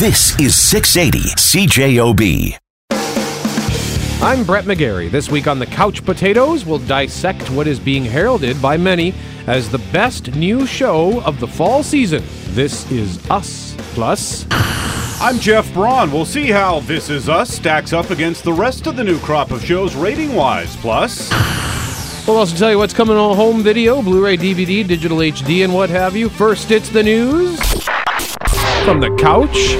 This is 680 CJOB. I'm Brett McGarry. This week on the Couch Potatoes, we'll dissect what is being heralded by many as the best new show of the fall season. This is Us Plus. I'm Jeff Braun. We'll see how This Is Us stacks up against the rest of the new crop of shows rating wise. Plus, We'll also tell you what's coming on home video, Blu ray, DVD, digital HD, and what have you. First, it's the news from the couch.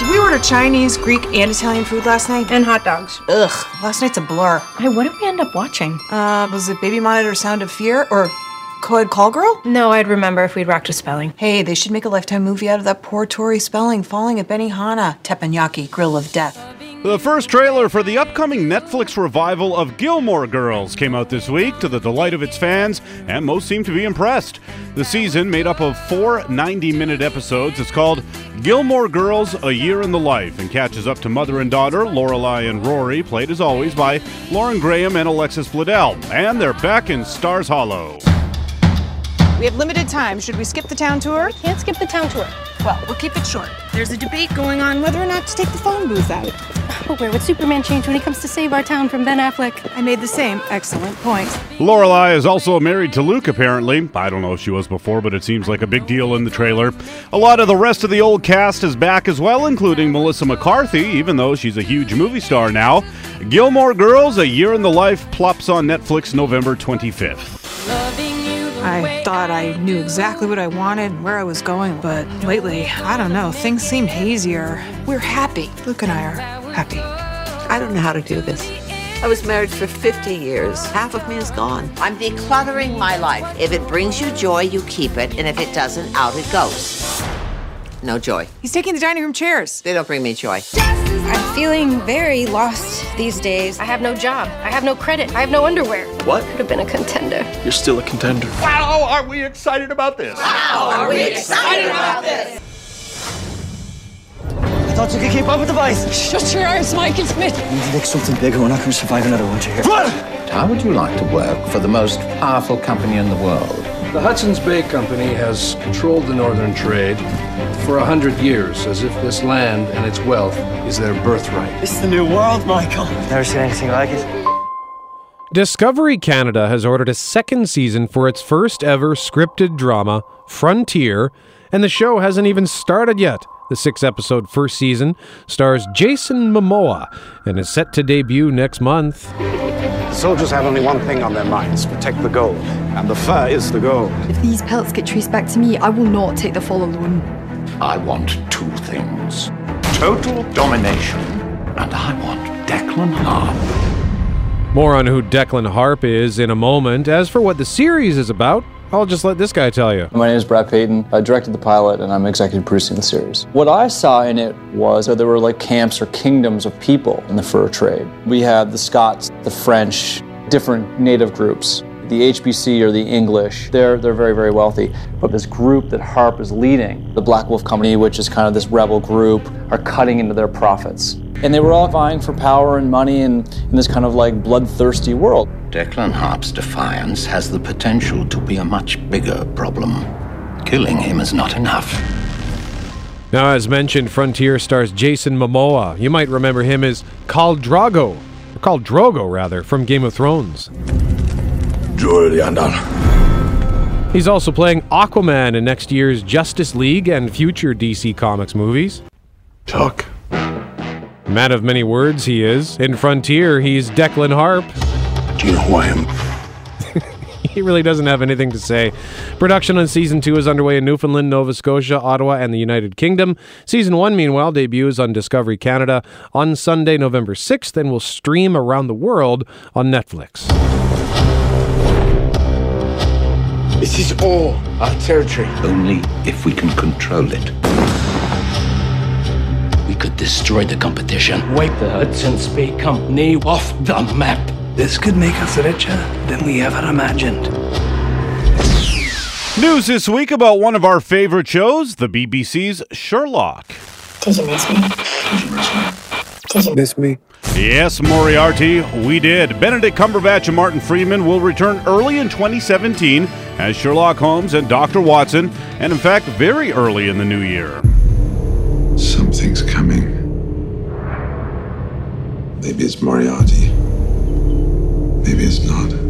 Did we order Chinese, Greek, and Italian food last night? And hot dogs. Ugh, last night's a blur. Hey, what did we end up watching? Uh, was it Baby Monitor Sound of Fear or Coed Call Girl? No, I'd remember if we'd rocked a spelling. Hey, they should make a lifetime movie out of that poor Tori Spelling falling at Benihana. Teppanyaki, Grill of Death. The first trailer for the upcoming Netflix revival of Gilmore Girls came out this week to the delight of its fans, and most seem to be impressed. The season, made up of four 90 minute episodes, is called Gilmore Girls A Year in the Life and catches up to mother and daughter, Lorelai and Rory, played as always by Lauren Graham and Alexis Bledel. And they're back in Stars Hollow. We have limited time. Should we skip the town tour? Can't skip the town tour. Well, we'll keep it short. There's a debate going on whether or not to take the phone booth out. But where would Superman change when he comes to save our town from Ben Affleck? I made the same excellent point. Lorelai is also married to Luke, apparently. I don't know if she was before, but it seems like a big deal in the trailer. A lot of the rest of the old cast is back as well, including Melissa McCarthy, even though she's a huge movie star now. Gilmore Girls, A Year in the Life, plops on Netflix November 25th. I thought I knew exactly what I wanted and where I was going, but lately, I don't know, things seem hazier. We're happy. Luke and I are happy. I don't know how to do this. I was married for 50 years. Half of me is gone. I'm decluttering my life. If it brings you joy, you keep it, and if it doesn't, out it goes. No joy. He's taking the dining room chairs. They don't bring me joy. I'm feeling very lost these days. I have no job. I have no credit. I have no underwear. What? Could have been a contender. You're still a contender. Wow, are we excited about this? Wow, are we excited about this? I thought you could keep up with the bison. Shut your eyes, Mike. It's me. We need to make something bigger. We're not going to survive another winter here. How would you like to work for the most powerful company in the world? The Hudson's Bay Company has controlled the northern trade for a hundred years, as if this land and its wealth is their birthright. It's the new world, Michael. I've Never seen anything like it. Discovery Canada has ordered a second season for its first ever scripted drama, Frontier, and the show hasn't even started yet. The six episode first season stars Jason Momoa and is set to debut next month. The soldiers have only one thing on their minds protect the gold. And the fur is the gold. If these pelts get traced back to me, I will not take the fall alone. I want two things total domination, and I want Declan Harp. More on who Declan Harp is in a moment. As for what the series is about, I'll just let this guy tell you. My name is Brad Peyton. I directed the pilot and I'm executive producing the series. What I saw in it was that there were like camps or kingdoms of people in the fur trade. We had the Scots, the French, different native groups. The HBC or the English, they're, they're very, very wealthy. But this group that Harp is leading, the Black Wolf Company, which is kind of this rebel group, are cutting into their profits. And they were all vying for power and money in, in this kind of like bloodthirsty world. Declan Harp's defiance has the potential to be a much bigger problem. Killing him is not enough. Now, as mentioned, Frontier stars Jason Momoa. You might remember him as Khal Drogo, or Khal Drogo rather, from Game of Thrones. He's also playing Aquaman in next year's Justice League and future DC Comics movies. Chuck. Man of many words, he is. In Frontier, he's Declan Harp. Do you know who I am? he really doesn't have anything to say. Production on season two is underway in Newfoundland, Nova Scotia, Ottawa, and the United Kingdom. Season one, meanwhile, debuts on Discovery Canada on Sunday, November 6th, and will stream around the world on Netflix. This is all our territory. Only if we can control it. We could destroy the competition. Wipe the Hudson's Bay Company off the map. This could make us richer than we ever imagined. News this week about one of our favorite shows, the BBC's Sherlock. Did you miss me? Did you miss me? Did you miss me? Yes, Moriarty, we did. Benedict Cumberbatch and Martin Freeman will return early in 2017 as Sherlock Holmes and Dr. Watson, and in fact, very early in the new year. Something's coming. Maybe it's Moriarty. Maybe it's not.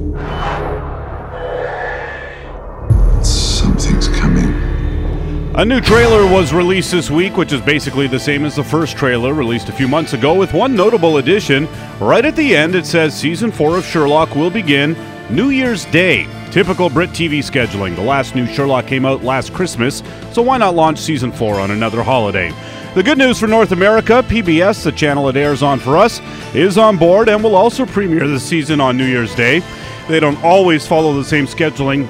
A new trailer was released this week, which is basically the same as the first trailer released a few months ago, with one notable addition. Right at the end, it says season four of Sherlock will begin New Year's Day. Typical Brit TV scheduling. The last new Sherlock came out last Christmas, so why not launch season four on another holiday? The good news for North America PBS, the channel it airs on for us, is on board and will also premiere the season on New Year's Day. They don't always follow the same scheduling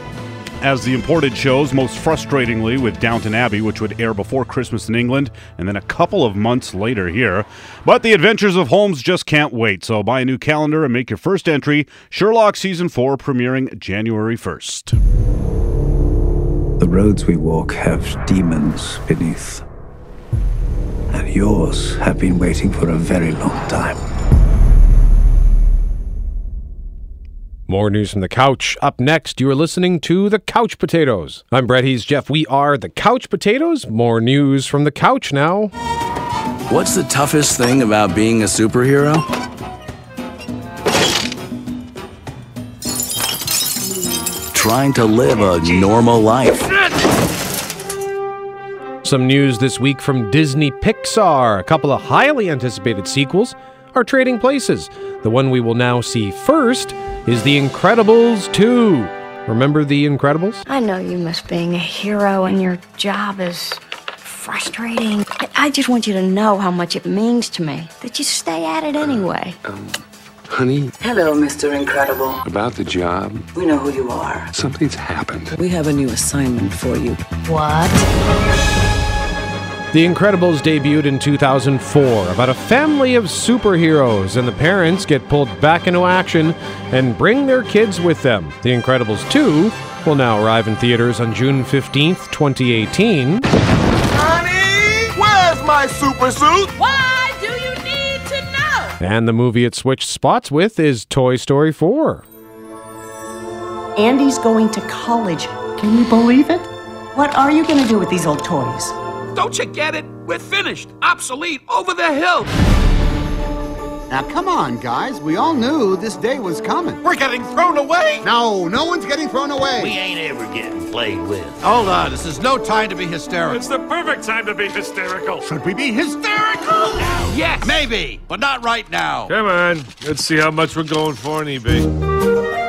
as the imported shows, most frustratingly with Downton Abbey, which would air before Christmas in England and then a couple of months later here. But the adventures of Holmes just can't wait, so buy a new calendar and make your first entry. Sherlock Season 4 premiering January 1st. The roads we walk have demons beneath. And yours have been waiting for a very long time. More news from the couch. Up next, you are listening to The Couch Potatoes. I'm Brett, he's Jeff. We are The Couch Potatoes. More news from the couch now. What's the toughest thing about being a superhero? Trying to live a normal life. Some news this week from Disney Pixar. A couple of highly anticipated sequels are trading places. The one we will now see first is The Incredibles 2. Remember The Incredibles? I know you miss being a hero and your job is frustrating. I- I just want you to know how much it means to me that you stay at it anyway. Um, honey, Hello, Mr. Incredible. about the job, We know who you are. something's happened. We have a new assignment for you. What? The Incredibles debuted in 2004 about a family of superheroes, and the parents get pulled back into action and bring their kids with them. The Incredibles 2 will now arrive in theaters on June 15th, 2018. Honey, where's my super suit? Why do you need to know? And the movie it switched spots with is Toy Story 4. Andy's going to college. Can you believe it? What are you going to do with these old toys? Don't you get it? We're finished. Obsolete. Over the hill. Now, come on, guys. We all knew this day was coming. We're getting thrown away. No, no one's getting thrown away. We ain't ever getting played with. Hold on, this is no time to be hysterical. It's the perfect time to be hysterical. Should we be hysterical? Yes. Maybe, but not right now. Come on, let's see how much we're going for on eBay.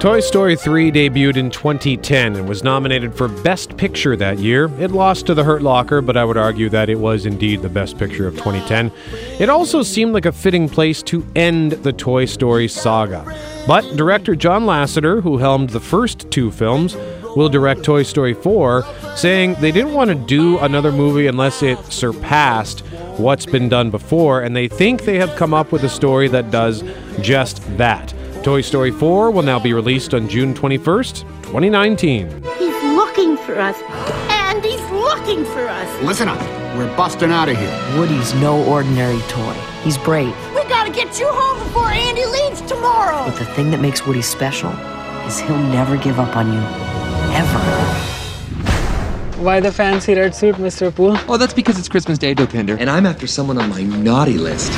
Toy Story 3 debuted in 2010 and was nominated for Best Picture that year. It lost to The Hurt Locker, but I would argue that it was indeed the best picture of 2010. It also seemed like a fitting place to end the Toy Story saga. But director John Lasseter, who helmed the first two films, will direct Toy Story 4, saying they didn't want to do another movie unless it surpassed what's been done before, and they think they have come up with a story that does just that. Toy Story 4 will now be released on June 21st, 2019. He's looking for us. And he's looking for us. Listen up. We're busting out of here. Woody's no ordinary toy. He's brave. We gotta get you home before Andy leaves tomorrow. But the thing that makes Woody special is he'll never give up on you. Ever. Why the fancy red suit, Mr. Poole? Oh, that's because it's Christmas Day, Dopinder, and I'm after someone on my naughty list.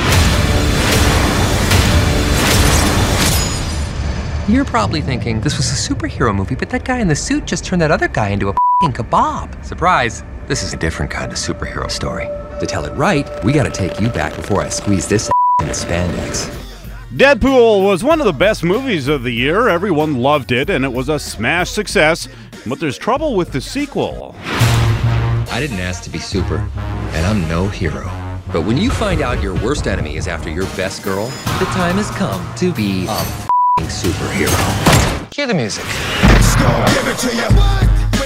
You're probably thinking this was a superhero movie, but that guy in the suit just turned that other guy into a fing kebab. Surprise! This is a different kind of superhero story. To tell it right, we gotta take you back before I squeeze this into spandex. Deadpool was one of the best movies of the year. Everyone loved it, and it was a smash success. But there's trouble with the sequel. I didn't ask to be super, and I'm no hero. But when you find out your worst enemy is after your best girl, the time has come to be a superhero. Cue the music.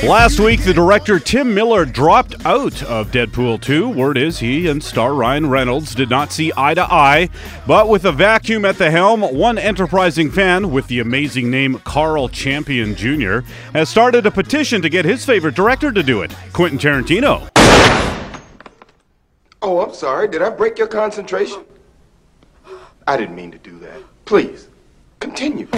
Last week, the director Tim Miller dropped out of Deadpool 2. Word is he and star Ryan Reynolds did not see eye to eye. But with a vacuum at the helm, one enterprising fan with the amazing name Carl Champion Jr. has started a petition to get his favorite director to do it, Quentin Tarantino. Oh, I'm sorry. Did I break your concentration? I didn't mean to do that. Please, Continue.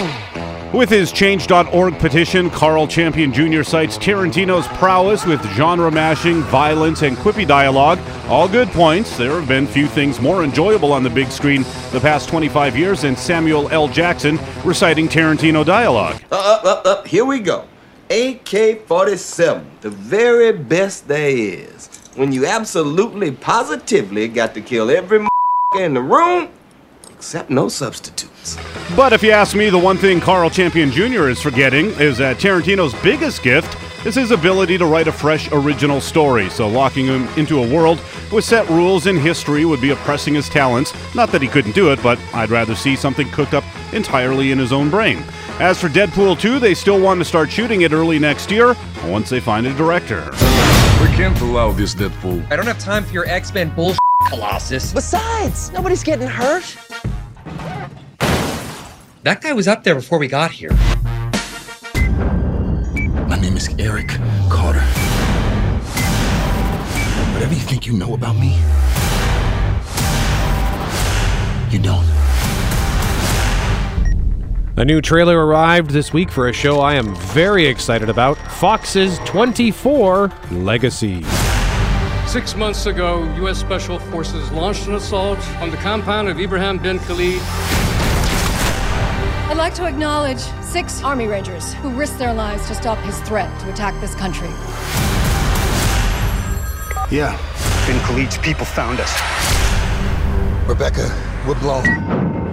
With his Change.org petition, Carl Champion Jr. cites Tarantino's prowess with genre mashing, violence, and quippy dialogue. All good points. There have been few things more enjoyable on the big screen the past 25 years than Samuel L. Jackson reciting Tarantino dialogue. Up, up, up. Here we go. AK 47, the very best there is. When you absolutely, positively got to kill every in the room, except no substitutes. But if you ask me, the one thing Carl Champion Jr. is forgetting is that Tarantino's biggest gift is his ability to write a fresh, original story. So locking him into a world with set rules in history would be oppressing his talents. Not that he couldn't do it, but I'd rather see something cooked up entirely in his own brain. As for Deadpool 2, they still want to start shooting it early next year once they find a director. We can't allow this Deadpool. I don't have time for your X-Men bullshit, Colossus. Besides, nobody's getting hurt. That guy was up there before we got here. My name is Eric Carter. Whatever you think you know about me, you don't. A new trailer arrived this week for a show I am very excited about Fox's 24 Legacy. Six months ago, U.S. Special Forces launched an assault on the compound of Ibrahim bin Khalid. I'd like to acknowledge six Army Rangers who risked their lives to stop his threat to attack this country. Yeah, bin Khalid's people found us. Rebecca, we're blown.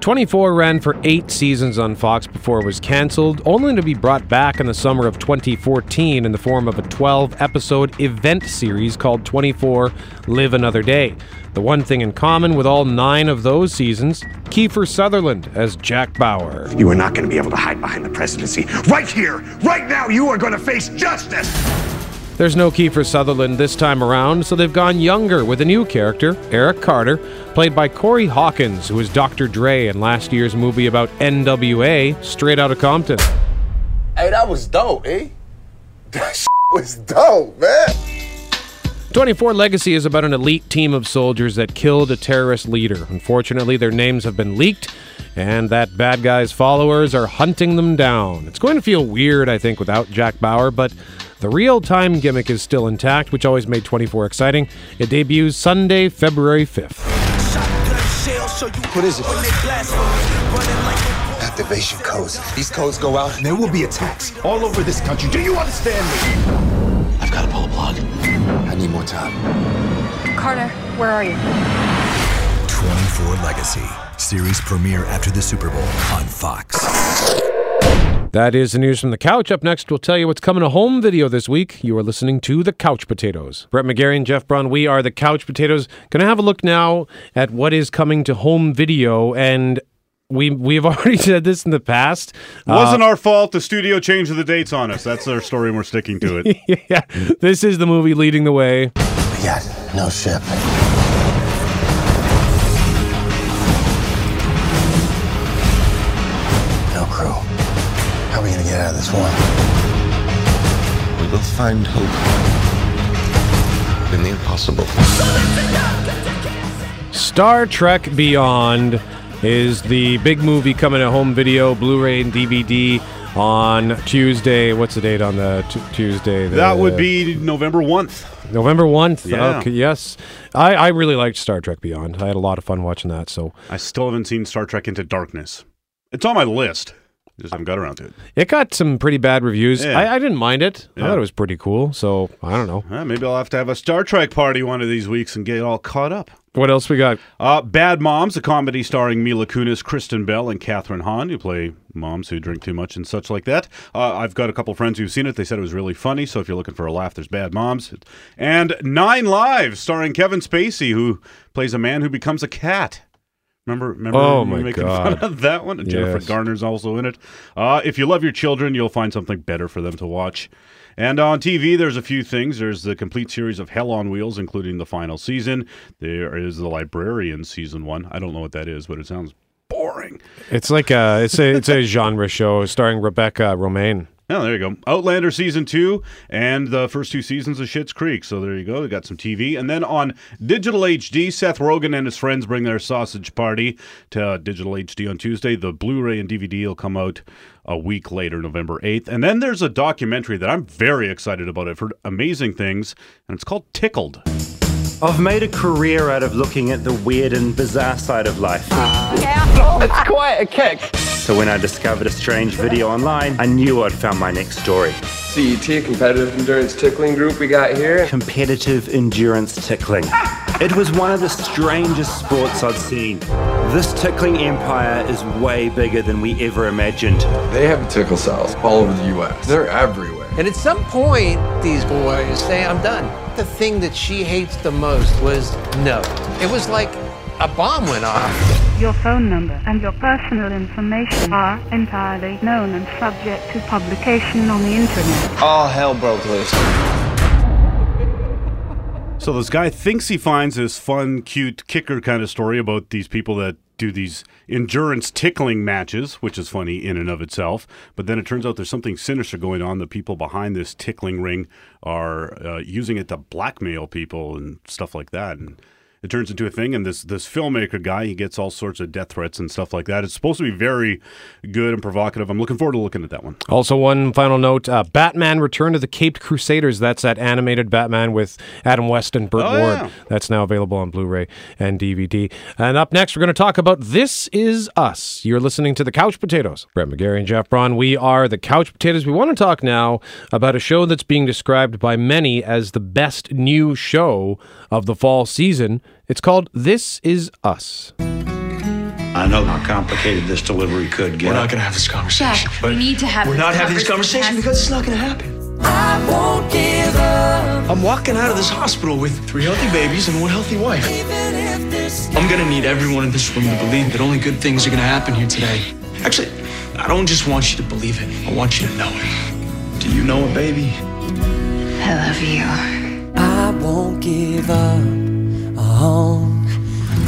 24 ran for eight seasons on Fox before it was canceled, only to be brought back in the summer of 2014 in the form of a 12 episode event series called 24 Live Another Day. The one thing in common with all nine of those seasons Kiefer Sutherland as Jack Bauer. You are not going to be able to hide behind the presidency. Right here, right now, you are going to face justice! There's no Kiefer Sutherland this time around, so they've gone younger with a new character, Eric Carter, played by Corey Hawkins, who was Dr. Dre in last year's movie about NWA, Straight Outta Compton. Hey, that was dope, eh? That was dope, man. 24 Legacy is about an elite team of soldiers that killed a terrorist leader. Unfortunately, their names have been leaked, and that bad guy's followers are hunting them down. It's going to feel weird, I think, without Jack Bauer, but the real time gimmick is still intact, which always made 24 exciting. It debuts Sunday, February 5th. What is it? Activation codes. These codes go out, and there will be attacks all over this country. Do you understand me? I've got to pull a plug. I need more time. Carter, where are you? 24 Legacy. Series premiere after the Super Bowl on Fox. That is the news from the couch. Up next, we'll tell you what's coming to home video this week. You are listening to The Couch Potatoes. Brett McGarry and Jeff Braun, we are The Couch Potatoes. Going to have a look now at what is coming to home video. And we, we've already said this in the past. Wasn't uh, our fault. The studio changed the dates on us. That's our story, and we're sticking to it. yeah. This is the movie leading the way. We got no ship. This one? We will find hope in the impossible. Star Trek Beyond is the big movie coming at home video, Blu-ray and DVD on Tuesday. What's the date on the t- Tuesday? The, that would be November 1th. November 1th. Yeah. Okay, yes. I, I really liked Star Trek Beyond. I had a lot of fun watching that. So I still haven't seen Star Trek Into Darkness. It's on my list. Just haven't got around to it. It got some pretty bad reviews. Yeah. I, I didn't mind it. I thought it was pretty cool. So I don't know. Maybe I'll have to have a Star Trek party one of these weeks and get all caught up. What else we got? Uh, Bad Moms, a comedy starring Mila Kunis, Kristen Bell, and Kathryn Hahn, who play moms who drink too much and such like that. Uh, I've got a couple friends who've seen it. They said it was really funny. So if you're looking for a laugh, there's Bad Moms. And Nine Lives, starring Kevin Spacey, who plays a man who becomes a cat. Remember, remember Oh, my making God. fun of that one? And Jennifer Yes. Garner's also in it. Uh, if you love your children, you'll find something better for them to watch. And on TV, there's a few things. There's the complete series of Hell on Wheels, including the final season. There is The Librarian season one. I don't know what that is, but it sounds boring. It's like a it's a it's a genre show starring Rebecca Romijn. Oh, there you go. Outlander season two and the first two seasons of Schitt's Creek. So there you go. We got some TV. And then on digital HD, Seth Rogen and his friends bring their sausage party to digital HD on Tuesday. The Blu ray and DVD will come out a week later, November 8th. And then there's a documentary that I'm very excited about. I've heard amazing things, and it's called Tickled. I've made a career out of looking at the weird and bizarre side of life. It's quite a kick. So when I discovered a strange video online, I knew I'd found my next story. CET, Competitive Endurance Tickling Group we got here. Competitive endurance tickling. It was one of the strangest sports I'd seen. This tickling empire is way bigger than we ever imagined. They have tickle cells all over the U.S. They're everywhere. And at some point, these boys say, I'm done. The thing that she hates the most was no. It was like a bomb went off. Your phone number and your personal information are entirely known and subject to publication on the internet. All hell broke loose. So this guy thinks he finds this fun, cute kicker kind of story about these people that do these endurance tickling matches, which is funny in and of itself. But then it turns out there's something sinister going on. The people behind this tickling ring are uh, using it to blackmail people and stuff like that. And it turns into a thing. And this this filmmaker guy, he gets all sorts of death threats and stuff like that. It's supposed to be very good and provocative. I'm looking forward to looking at that one. Also, one final note: uh, Batman: Return to the Caped Crusaders. That's that animated Batman with Adam West and Burt Oh, Ward. yeah. That's now available on Blu-ray and DVD. And up next, we're going to talk about "This Is Us." You're listening to the Couch Potatoes. Brett McGarry and Jeff Braun. We are the Couch Potatoes. We want to talk now about a show that's being described by many as the best new show of the fall season. It's called "This Is Us." I know how complicated this delivery could get. We're not going to have this conversation. Jack, we need to have We're this not having this conversation. conversation because it's not going to happen. I won't give up. I'm walking out of this hospital with three healthy babies and one healthy wife. I'm going to need everyone in this room to believe that only good things are going to happen here today. Actually, I don't just want you to believe it. I want you to know it. Do you know it, baby? I love you. I won't give up on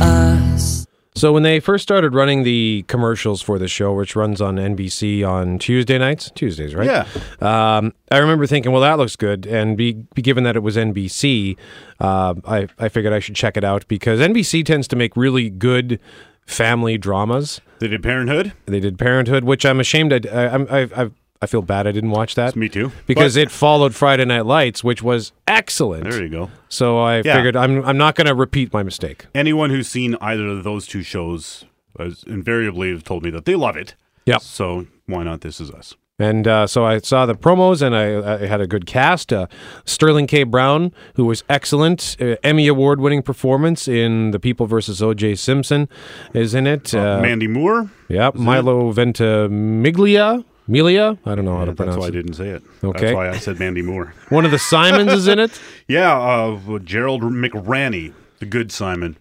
us. So when they first started running the commercials for the show, which runs on NBC on Tuesday nights, Tuesdays, right? Yeah. Um, I remember thinking, well, that looks good, and be, be given that it was NBC, uh, I I figured I should check it out because NBC tends to make really good family dramas. They did Parenthood. They did Parenthood, which I'm ashamed. I I I, I, I feel bad I didn't watch that. Me too. Because But- it followed Friday Night Lights, which was excellent. There you go. So I Yeah. figured I'm I'm not going to repeat my mistake. Anyone who's seen either of those two shows has invariably have told me that they love it. Yep. So why not This Is Us? And uh, so I saw the promos, and I, I had a good cast. Uh, Sterling K. Brown, who was excellent, uh, Emmy award-winning performance in The People versus O.J. Simpson, is in it. Uh, Mandy Moore. Yep. Milo Ventimiglia. Milia? I don't know how to pronounce it. That's why I didn't say it. Okay. That's why I said Mandy Moore. One of the Simons is in it. Yeah, uh, Gerald McRaney, the good Simon.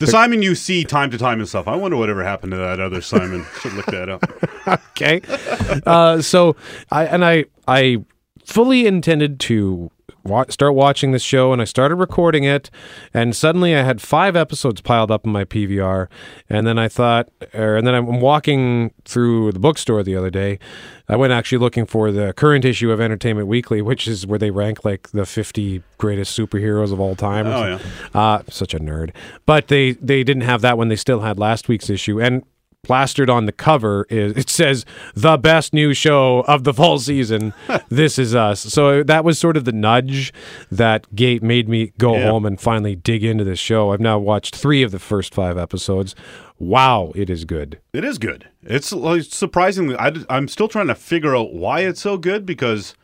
The Simon you see time to time and stuff. I wonder whatever happened to that other Simon. Should look that up. okay. Uh, so I and I I fully intended to wa- start watching this show, and I started recording it, and suddenly I had five episodes piled up in my PVR, and then I thought, er, and then I'm walking through the bookstore the other day. I went actually looking for the current issue of Entertainment Weekly, which is where they rank like the 50 greatest superheroes of all time. Oh, something. Uh, such a nerd. But they they didn't have that when they still had last week's issue, and plastered on the cover is it says the best new show of the fall season this is us so that was sort of the nudge that gate made me go Yeah. home and finally dig into this show i've now watched three of the first five episodes wow it is good It is good. It's like, surprisingly. I, am still trying to figure out why it's so good because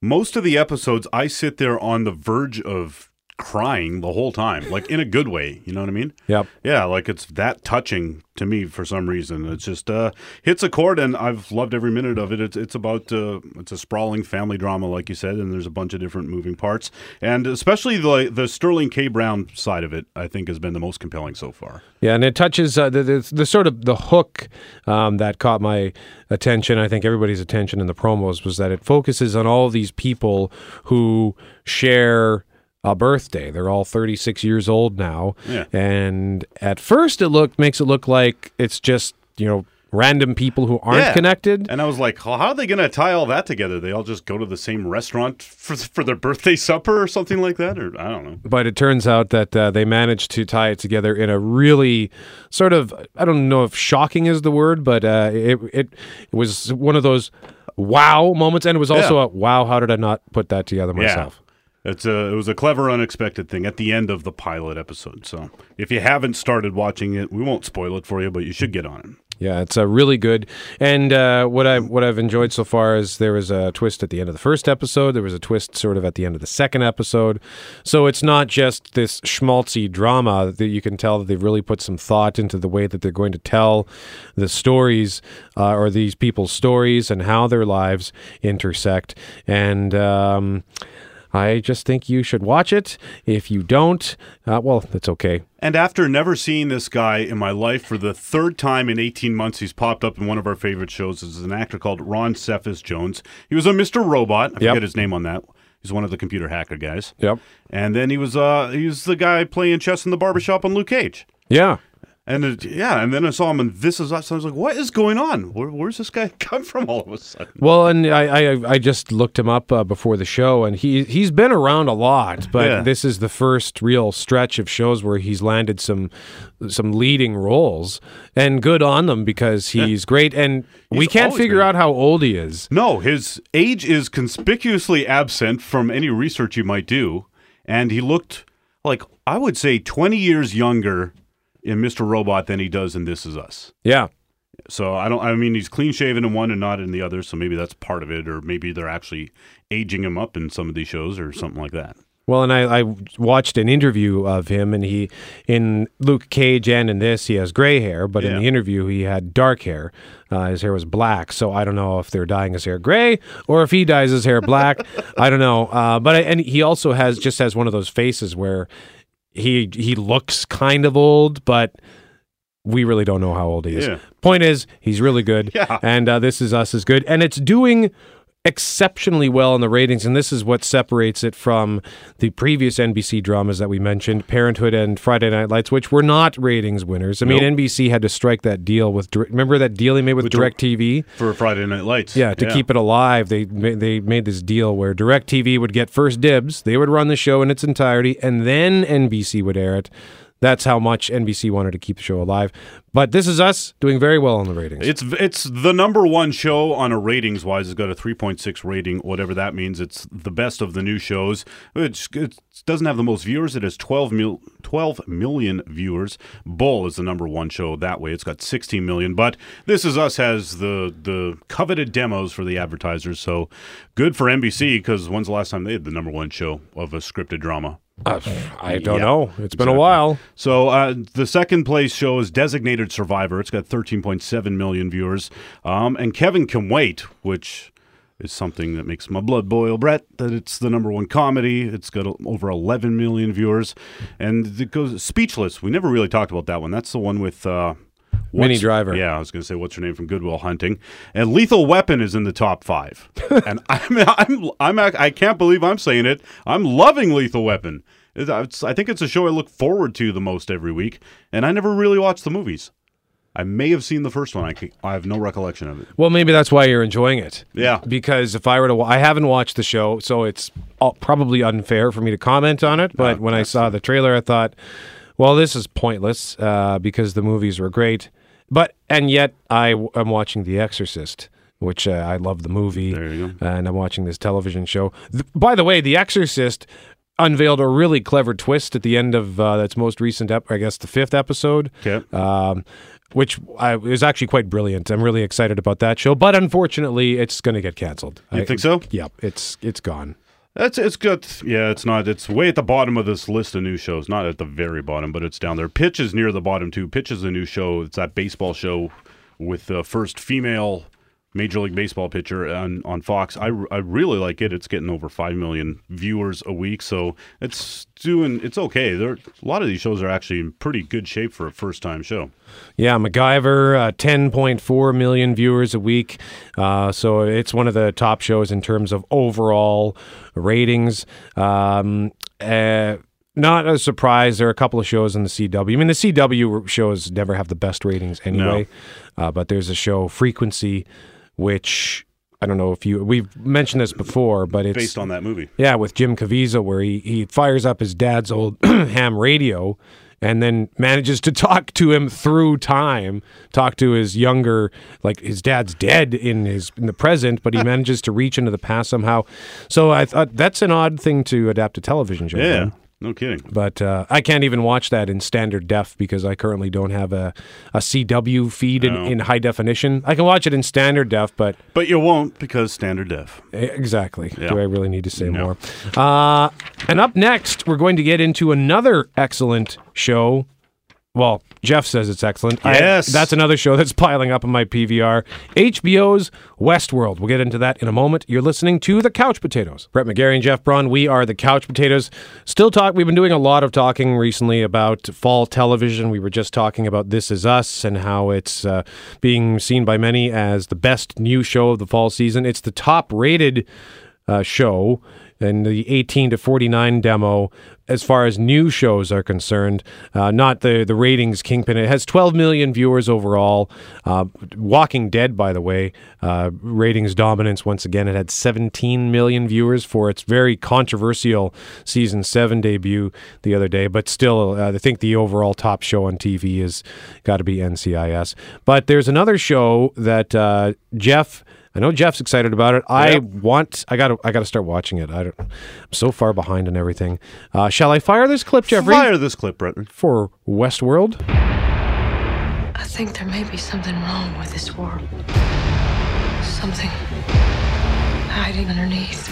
most of the episodes I sit there on the verge of crying the whole time, like in a good way. You know what I mean? Yeah. Yeah, like it's that touching to me for some reason. It's just uh, hits a chord, and I've loved every minute of it. It's it's about uh, it's a sprawling family drama, like you said, and there's a bunch of different moving parts, and especially the the Sterling K. Brown side of it, I think, has been the most compelling so far. Yeah, and it touches uh, the, the the sort of the hook um, that caught my attention. I think everybody's attention in the promos was that it focuses on all these people who share a birthday. They're all 36 years old now, Yeah. and at first it looked makes it look like it's just you know random people who aren't Yeah. connected. And I was like, how are they going to tie all that together? They all just go to the same restaurant for, for their birthday supper or something like that? Or I don't know. But it turns out that uh, they managed to tie it together in a really sort of I don't know if shocking is the word, but uh, it, it it was one of those wow moments, and it was also Yeah. a wow. How did I not put that together myself? It's a, it was a clever, unexpected thing at the end of the pilot episode. So if you haven't started watching it, we won't spoil it for you, but you should get on it. Yeah, it's uh, really good. And uh, what I what I've enjoyed so far is there was a twist at the end of the first episode. There was a twist sort of at the end of the second episode. So it's not just this schmaltzy drama that you can tell that they've really put some thought into the way that they're going to tell the stories uh, or these people's stories and how their lives intersect. And um, I just think you should watch it. If you don't, uh, well, that's okay. And after never seeing this guy in my life for the third time in 18 months, he's popped up in one of our favorite shows. This is an actor called Ron Cephas Jones. He was a Mr. Robot. I forget his name on that. He's one of the computer hacker guys. Yep. And then he was uh he was the guy playing chess in the barbershop on Luke Cage. Yeah. And it, yeah, and then I saw him and This Is Us. I was like, what is going on? Where, where's this guy come from all of a sudden? Well, and I, I I just looked him up uh, before the show, and he he's been around a lot, but Yeah. this is the first real stretch of shows where he's landed some some leading roles, and good on them because he's great. And we can't figure been- out how old he is. No, his age is conspicuously absent from any research you might do. And he looked like, I would say, 20 years younger in Mr. Robot than he does in This Is Us. Yeah. So I don't, I mean, he's clean shaven in one and not in the other. So maybe that's part of it. Or maybe they're actually aging him up in some of these shows or something like that. Well, and I, I watched an interview of him, and he, in Luke Cage and in this, he has gray hair, but in the interview, he had dark hair. Uh, his hair was black, so I don't know if they're dyeing his hair gray or if he dyes his hair black. I don't know. Uh, but I, and he also has just has one of those faces where he he looks kind of old, but we really don't know how old he is. Yeah. Point is, he's really good, Yeah. and uh, this is us is good, and it's doing exceptionally well in the ratings, and this is what separates it from the previous NBC dramas that we mentioned, Parenthood and Friday Night Lights, which were not ratings winners. I mean, NBC had to strike that deal with. Remember that deal he made with, With DirecTV? For Friday Night Lights. Yeah, to keep it alive, they they made this deal where DirecTV would get first dibs. They would run the show in its entirety, and then NBC would air it. That's how much NBC wanted to keep the show alive. But this is us doing very well on the ratings. It's it's the number one show on a ratings wise. It's got a 3.6 rating, whatever that means. It's the best of the new shows. It's, it doesn't have the most viewers. It has 12, mil, 12 million viewers. Bull is the number one show that way. It's got 16 million. But This Is Us has the the coveted demos for the advertisers. So good for NBC because when's the last time they had the number one show of a scripted drama? Uh, I don't Yeah, know. It's been a while. So uh, the second place show is Designated Survivor. It's got 13.7 million viewers. Um, and Kevin Can Wait, which is something that makes my blood boil, Brett, that it's the number one comedy. It's got over 11 million viewers. And it goes Speechless. We never really talked about that one. That's the one with... Uh, What's- Driver. Yeah, I was going to say, what's her name from Good Will Hunting? And Lethal Weapon is in the top five. and I'm, I'm, I'm, I can't believe I'm saying it. I'm loving Lethal Weapon. It's, I think it's a show I look forward to the most every week, and I never really watched the movies. I may have seen the first one. I, I have no recollection of it. Well, maybe that's why you're enjoying it. Yeah. Because if I were to, I haven't watched the show, so it's all, probably unfair for me to comment on it. But when I saw the trailer, I thought, well, this is pointless uh, because the movies were great. But and yet I w- am watching The Exorcist, which uh, I love the movie, There you go. and I'm watching this television show. Th- by the way, The Exorcist unveiled a really clever twist at the end of uh, its most recent, ep- I guess, the fifth episode. Okay. Um, which I, is actually quite brilliant. I'm really excited about that show, but unfortunately, it's going to get canceled. You I- think so? Yep, it's it's gone. That's it's good. Yeah, it's not. It's way at the bottom of this list of new shows. Not at the very bottom, but it's down there. Pitch is near the bottom too. Pitch is a new show. It's that baseball show with the first female Major League Baseball pitcher on on Fox. I, I really like it. It's getting over five million viewers a week, so it's doing. It's okay. There, a lot of these shows are actually in pretty good shape for a first time show. Yeah, MacGyver, uh, 10.4 million viewers a week. Uh, so it's one of the top shows in terms of overall ratings. Um, uh, not a surprise. There are a couple of shows in the CW. I mean, the CW shows never have the best ratings anyway. Uh, but there's a show, Frequency, which I don't know if you we've mentioned this before, but it's Based on that movie. Yeah, with Jim Caviezel, where he he fires up his dad's old ham radio. And then manages to talk to him through time, talk to his younger, like his dad's dead in his in the present, but he manages to reach into the past somehow. So I thought that's an odd thing to adapt to television show. Yeah. No kidding. But uh, I can't even watch that in standard def because I currently don't have a, a CW feed in, No. in high definition. I can watch it in standard def, but But you won't because standard def. exactly. Yeah. Do I really need to say No. more? Uh, and up next, we're going to get into another excellent show. Well, Jeff says it's excellent. I- Yes. that's another show that's piling up on my PVR. HBO's Westworld. We'll get into that in a moment. You're listening to The Couch Potatoes. Brett McGarry and Jeff Braun, we are The Couch Potatoes. Still talk. We've been doing a lot of talking recently about fall television. We were just talking about This Is Us and how it's uh, being seen by many as the best new show of the fall season. It's the top rated uh, show in the 18 to 49 demo as far as new shows are concerned uh, not the the ratings kingpin. It has 12 million viewers overall. Uh, walking dead by the way uh, ratings dominance once again. It had 17 million viewers for its very controversial season 7 debut the other day but still uh, i think the overall top show on tv is got to be ncis but there's another show that uh, jeff I know Jeff's excited about it. I Yep. want. I got to. I got to start watching it. I don't, I'm so far behind on everything. Uh, shall I fire this clip, Jeffrey? Fire this clip, Brett. for Westworld. I think there may be something wrong with this world. Something hiding underneath.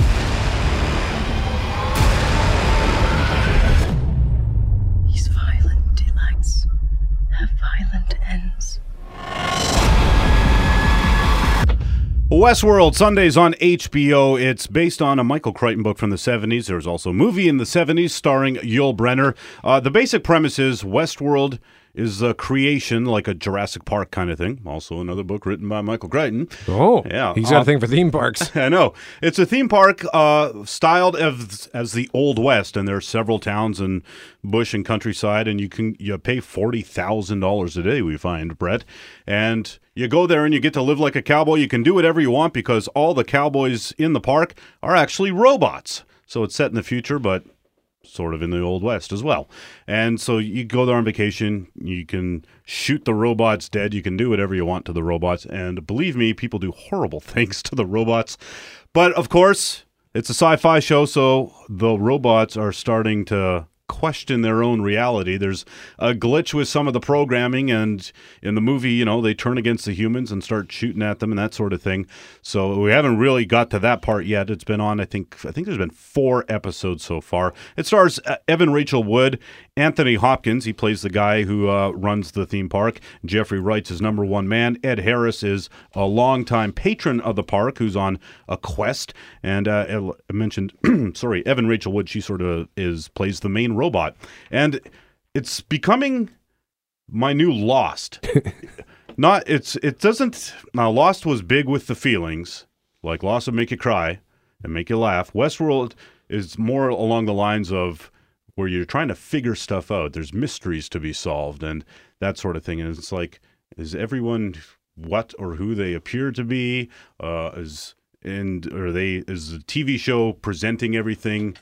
Westworld Sundays on HBO. It's based on a Michael Crichton book from the 70s. There was also a movie in the 70s starring Yul Brynner. Uh, the basic premise is Westworld is a creation like a Jurassic Park kind of thing. Also, another book written by Michael Crichton. Oh, Yeah, He's got uh, a thing for theme parks. I know. It's a theme park uh, styled as, as the Old West, and there are several towns and bush and countryside, and you can you pay forty thousand dollars a day. We find Brett, and you go there and you get to live like a cowboy. You can do whatever you want because all the cowboys in the park are actually robots. So it's set in the future, but sort of in the old west as well. And so you go there on vacation, you can shoot the robots dead, you can do whatever you want to the robots, and believe me, people do horrible things to the robots. But of course, it's a sci-fi show, so the robots are starting to question their own reality. There's a glitch with some of the programming and in the movie, you know, they turn against the humans and start shooting at them and that sort of thing. So we haven't really got to that part yet. It's been on I think I think there's been 4 episodes so far. It stars uh, Evan Rachel Wood, Anthony Hopkins, he plays the guy who uh, runs the theme park. Jeffrey Wright's his number 1 man. Ed Harris is a longtime patron of the park who's on a quest and uh, I mentioned sorry, Evan Rachel Wood, she sort of is plays the main robot. And it's becoming my new Lost. Not it's it doesn't now Lost was big with the feelings, like Lost would make you cry and make you laugh. Westworld is more along the lines of where you're trying to figure stuff out. There's mysteries to be solved and that sort of thing. And it's like, is everyone what or who they appear to be? Uh, is and are they is the TV show presenting everything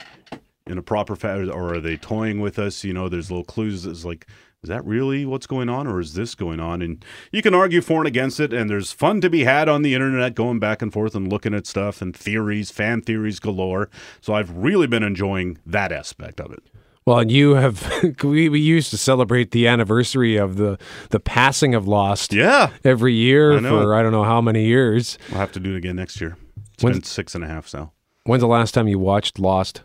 in a proper fashion, or are they toying with us? You know, there's little clues. It's like, is that really what's going on, or is this going on? And you can argue for and against it, and there's fun to be had on the internet, going back and forth and looking at stuff and theories, fan theories galore. So I've really been enjoying that aspect of it. Well, and you have we, we used to celebrate the anniversary of the the passing of Lost. Yeah, every year I for I don't know how many years. We'll have to do it again next year. It's When's- been six and a half now. When's the last time you watched Lost?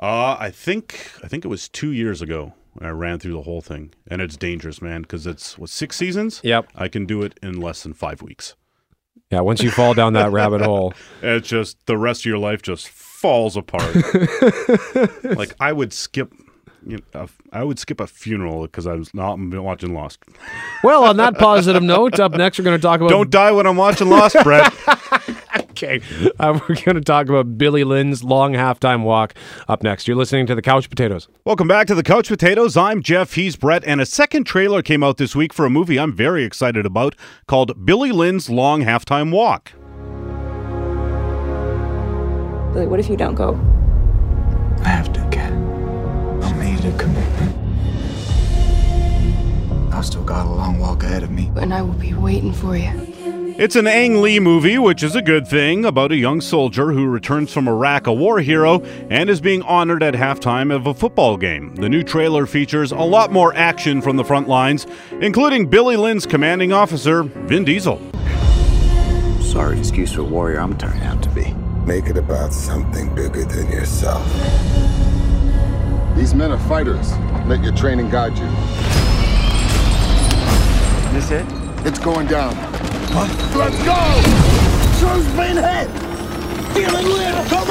Uh, I think I think it was two years ago. I ran through the whole thing, and it's dangerous, man, because it's what six seasons. Yep, I can do it in less than five weeks. Yeah, once you fall down that rabbit hole, It's just the rest of your life just falls apart. like I would skip, you know, I would skip a funeral because I was not watching Lost. Well, on that positive note, up next we're going to talk about Don't die when I'm watching Lost, Brett. Okay, uh, we're going to talk about Billy Lynn's long halftime walk up next. You're listening to the Couch Potatoes. Welcome back to the Couch Potatoes. I'm Jeff. He's Brett. And a second trailer came out this week for a movie I'm very excited about called Billy Lynn's Long Halftime Walk. Billy, what if you don't go? I have to, Kat. I made a commitment. I've still got a long walk ahead of me. And I will be waiting for you. It's an Ang Lee movie, which is a good thing, about a young soldier who returns from Iraq a war hero and is being honored at halftime of a football game. The new trailer features a lot more action from the front lines, including Billy Lynn's commanding officer, Vin Diesel. Sorry excuse for warrior I'm turning out to be. Make it about something bigger than yourself. These men are fighters. Let your training guide you. This it? It's going down. What? Let's go! Show's been hit! Feeling little! Come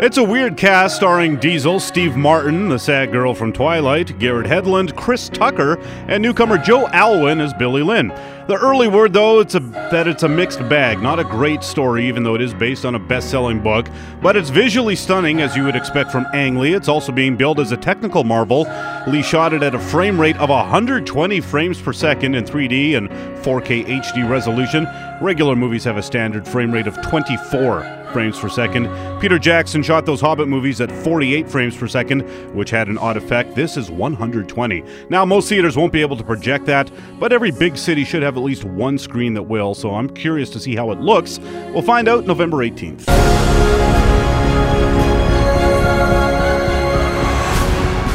It's a weird cast starring Diesel, Steve Martin, the sad girl from Twilight, Garrett Hedlund, Chris Tucker, and newcomer Joe Alwyn as Billy Lynn. The early word, though, it's a, that it's a mixed bag. Not a great story, even though it is based on a best-selling book, but it's visually stunning, as you would expect from Ang Lee. It's also being billed as a technical marvel. Lee shot it at a frame rate of 120 frames per second in 3D and 4K HD resolution. Regular movies have a standard frame rate of 24 frames per second. Peter Jackson shot those Hobbit movies at 48 frames per second, which had an odd effect. This is 120. Now, most theaters won't be able to project that, but every big city should have at least one screen that will, so I'm curious to see how it looks. We'll find out November 18th.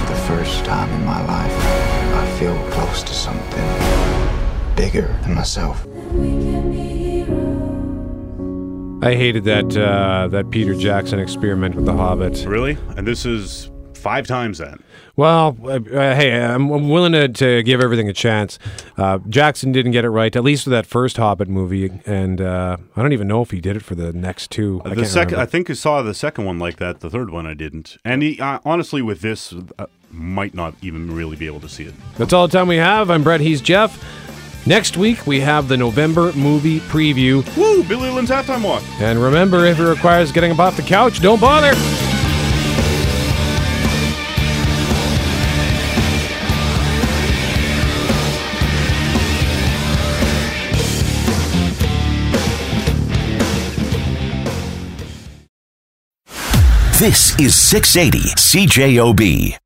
The first time in my life, I feel close to something bigger than myself. I hated that uh, that Peter Jackson experiment with the Hobbit. Really? And this is five times that. Well, uh, uh, hey, I'm, I'm willing to, to give everything a chance. Uh, Jackson didn't get it right, at least with that first Hobbit movie, and uh, I don't even know if he did it for the next two. I the second. I think I saw the second one like that. The third one I didn't. And he, uh, honestly, with this, uh, might not even really be able to see it. That's all the time we have. I'm Brett. He's Jeff. Next week we have the November movie preview. Woo! Billy Lynn's halftime walk. And remember, if it requires getting up off the couch, don't bother. This is 680 CJOB.